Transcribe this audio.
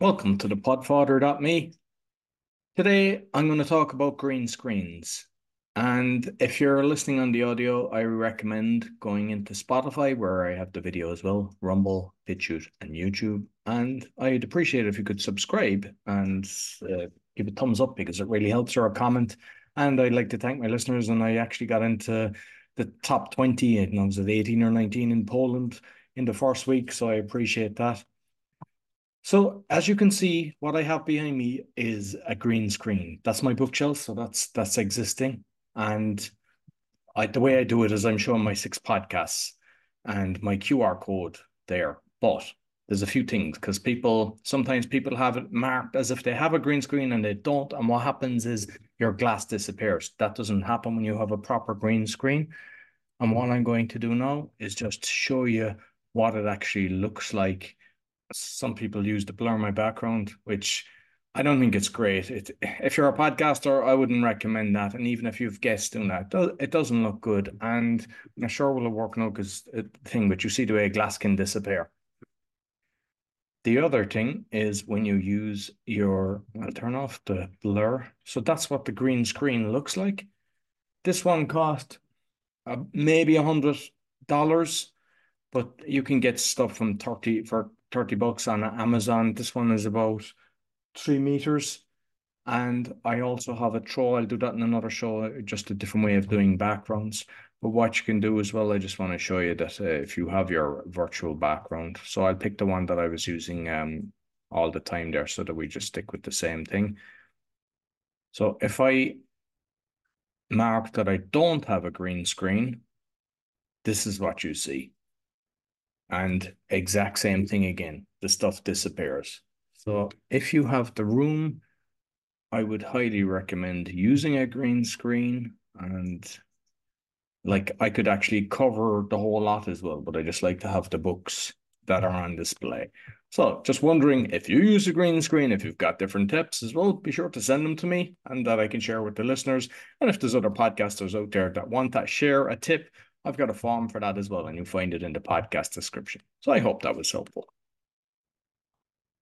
Welcome to the podfather.me. Today I'm going to talk about green screens. And if you're listening on the audio, I recommend going into Spotify where I have the video as well, Rumble, BitChute, and YouTube. And I'd appreciate if you could subscribe and uh, give a thumbs up because it really helps or a comment. And I'd like to thank my listeners. And I actually got into the top 20, I was it 18 or 19 in Poland in the first week. So I appreciate that. So as you can see, what I have behind me is a green screen. That's my bookshelf, so that's that's existing. And I, the way I do it is I'm showing my six podcasts and my QR code there. But there's a few things because people sometimes people have it marked as if they have a green screen and they don't. And what happens is your glass disappears. That doesn't happen when you have a proper green screen. And what I'm going to do now is just show you what it actually looks like some people use to blur my background, which I don't think it's great. It, if you're a podcaster, I wouldn't recommend that. And even if you've guests doing that, it doesn't look good. And I'm sure will it work now because thing, but you see the way glass can disappear. The other thing is when you use your, I'll turn off the blur. So that's what the green screen looks like. This one cost uh, maybe a hundred dollars, but you can get stuff from 30 for 30 bucks on Amazon. This one is about three meters. And I also have a throw. I'll do that in another show, just a different way of doing backgrounds. But what you can do as well, I just want to show you that uh, if you have your virtual background. So I'll pick the one that I was using um, all the time there so that we just stick with the same thing. So if I mark that I don't have a green screen, this is what you see. And exact same thing again, the stuff disappears. So if you have the room, I would highly recommend using a green screen and like I could actually cover the whole lot as well, but I just like to have the books that are on display. So just wondering if you use a green screen, if you've got different tips as well, be sure to send them to me and that I can share with the listeners. And if there's other podcasters out there that want that share a tip I've got a form for that as well, and you'll find it in the podcast description. So I hope that was helpful.